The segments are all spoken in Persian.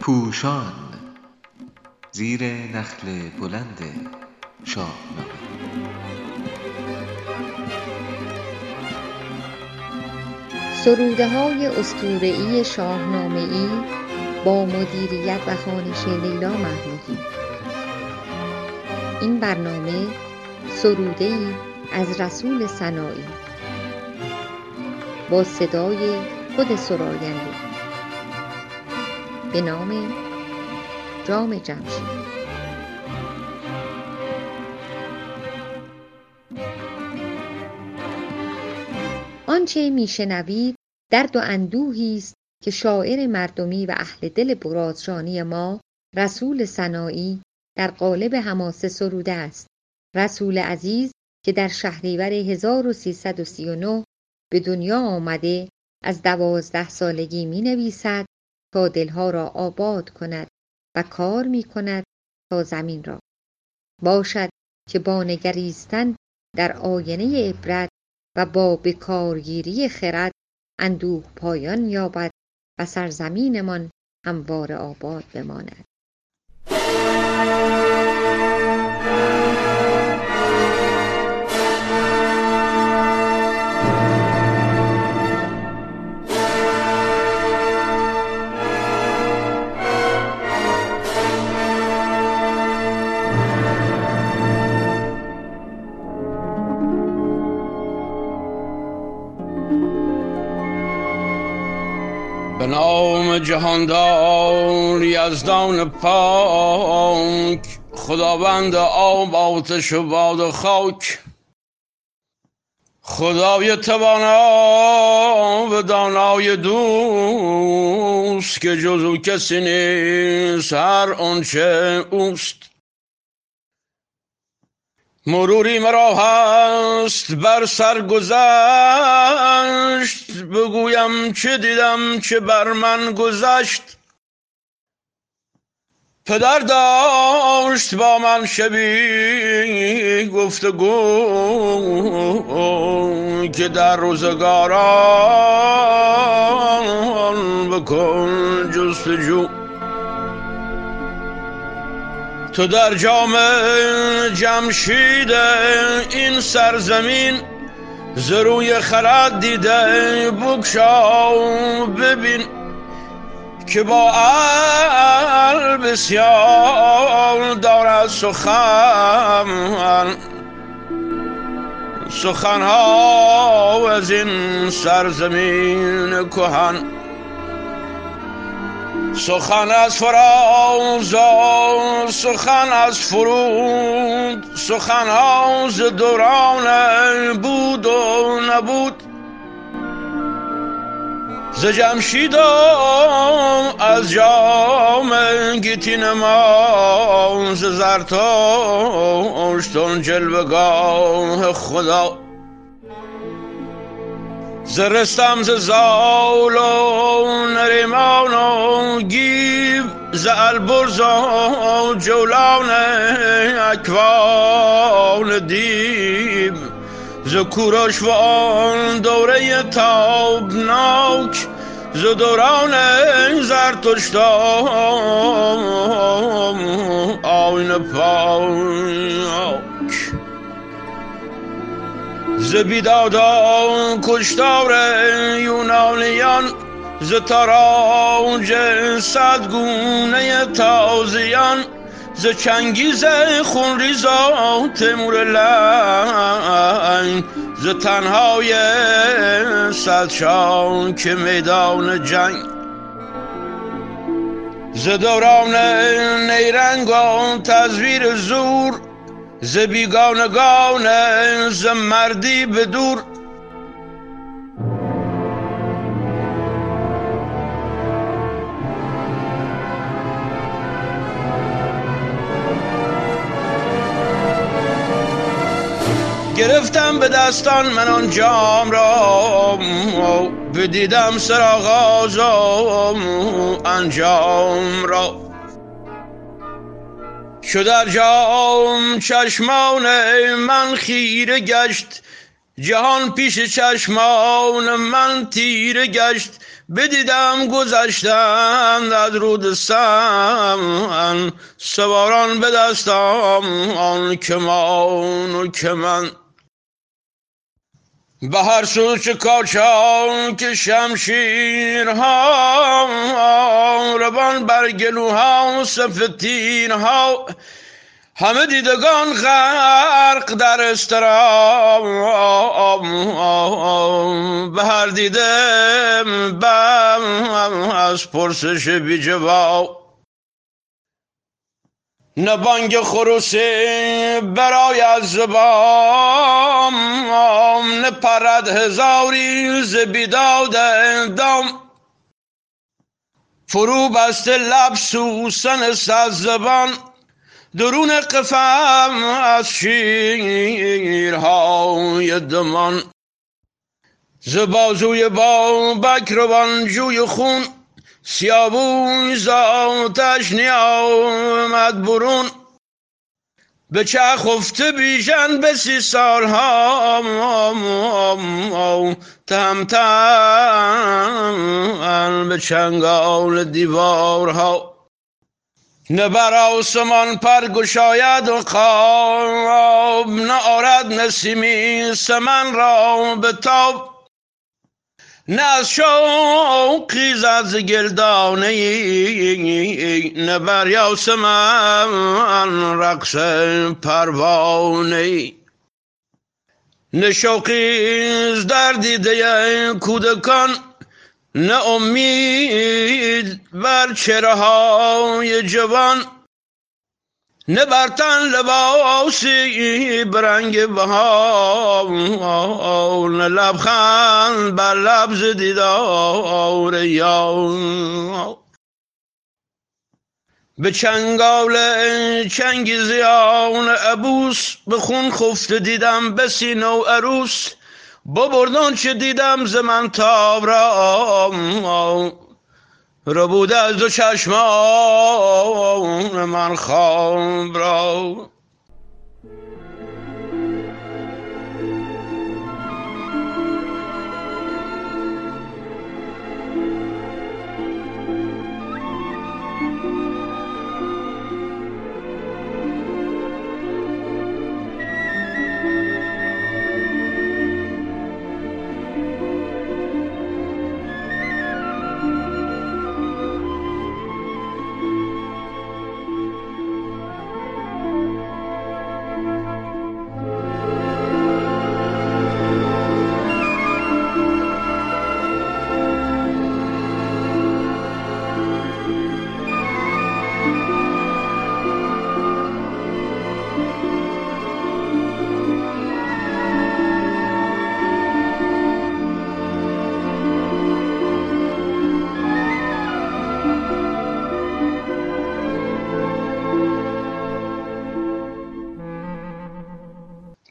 پوشان زیر نخل بلند شاهنامه سروده های اسطوره ای شاهنامه ای با مدیریت و خوانش لیلا محمودی. این برنامه سروده ای از رسول سنایی با صدای خود سراینده به نام جام جمشید. آنچه میشنوید درد و اندوهی است که شاعر مردمی و اهل دل برازجانی ما رسول سنایی در قالب حماسه سروده است. رسول عزیز که در شهریور 1339 به دنیا آمده از دوازده سالگی می نویسد تا دلها را آباد کند و کار می کند تا زمین را. باشد که با نگریستن در آینه عبرت و با بکارگیری خرد اندوه پایان یابد و سرزمینمان هموار آباد بماند. جهاندار یزدان پاک خداوند آب آتش و باد و خاک. خدای توانا و دانای دوست که جزو کسی نیست هر آنچه اوست. مروری مرا هست بر سر گذشت. بگویم چه دیدم چه بر من گذشت. پدر داشت با من شبی گفتگو که در روزگاران بکن جستجو. تو در جام جمشید این سرزمین زروی خرد دیده بکشا ببین که با ال بسیار دارد سخن سخنها از این سرزمین کهن. سخن از فراز سخن از فرود سخن از دوران بود و نبود. ز جمشید از جام گیتین ما ز زرتشتون جلوگاه خدا. زرستم ز زال و نریمان و گیو ز البرز و جولان اکوان دیو ز کوروش و آن دوره تابناک ز دوران زرتشت آین پاک. ز بیدادان کشتار یونانیان ز تاراج صدگونه تازیان ز چنگیز خونریزا تمور لنگ ز تنهای صدشان که میدان جنگ. ز دوران نیرنگ و تزویر زور ز بیگانگان ز مردی به دور گرفتم به دستان من آن جام را بدیدم سراغاز انجام را. شد در جام چشمان من خیره گشت جهان پیش چشمان من تیره گشت. بدیدم گذشتند از رود سواران به دستم آن کمان و کمن به هر سو کاچان که ها روان بر گلوها ها همه دیدگان غرق در استرام به هر دیده بم از پرسش بی جواب نه بانگ خروسی برای از زبام نه پرد هزاری ز بیداد دام فرو بست لب سوسن سز زبان درون قفم از شیرهای دمان. ز بازوی با بکروان جوی خون سیابون زاتش نیامد برون به چه خفته بیژن به سی سال ها تم به چنگال دیوارها نه بر آسمان پر گشاید و خواب نه آرد نسیمی سمن را به تاب نه از شوقی زد گلدانه نه بر یاسمن رقص پروانه نه شوقی در دیده کودکان نه امید بر چرهای جوان. نه لباسی برنگ بها نه لبخند بر لبز دیدار یا به چنگال چنگیزیان ابوس به خون خفته دیدم بسی نو عروس ببردان چه دیدم ز من تاب را رو بوده از دو چشمان من خواب را.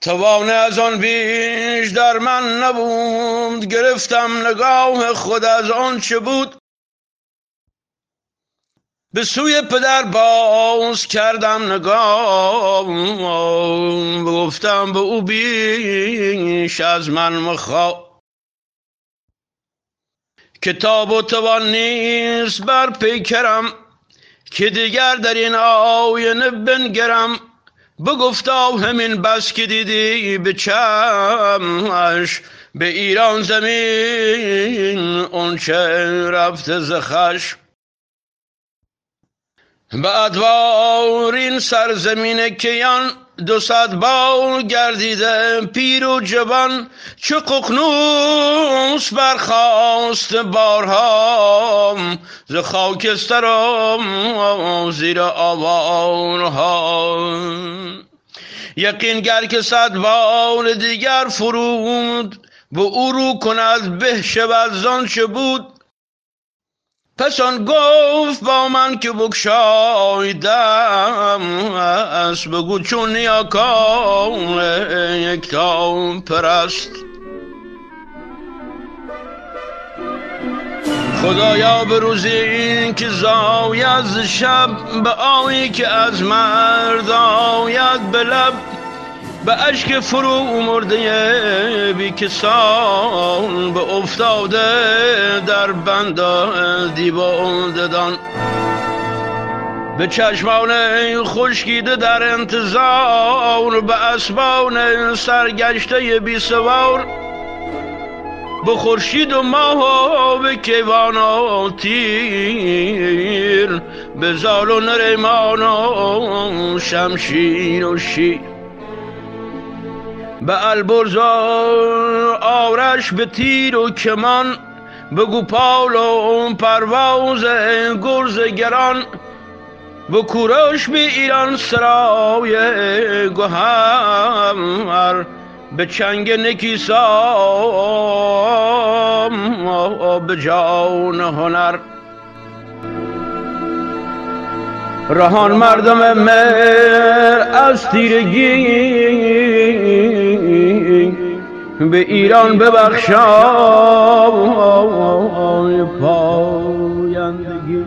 توانه از آن بیش در من نبود. گرفتم نگاه خود از آن چه بود؟ به سوی پدر باز کردم نگاه. گفتم به او بیش از من مخوا کتاب و توان نیست بر پیکرم که دیگر در این آینه بنگرم. بگفتا همین بس که دیدی به چمش به ایران زمین اون چه رفت زخش به ادوار سرزمین کیان دو صد بار گردیده پیر و جوان چه ققنوس برخواست بارها ز خاکسترم زیر آوارها یقین گر که صد بار دیگر فرود به او رو کند به شود زان چه بود؟ پس آن گفت با من که بکشایدم از بگو چون نیاکان یک تا پرست. خدایا به روزی که زاید شب به آیی که از مرد آید به لب. به اشک فرو مرده بی کسان به افتاده در بند دیوان ددان به چشمان خشکیده در انتظار به اسبان سرگشته بی سوار. به خورشید و ماه و به کیوان و تیر به زال و نریمان و شمشیر و شیر. به البرز و آرش به تیر و کمان به گوپال و پرواز گرز گران به کوروش به ایران سرای گوهر به چنگ نکیسا به جان هنر. رهان مردم مر از تیرگی به ایران ببخشای پایندگی.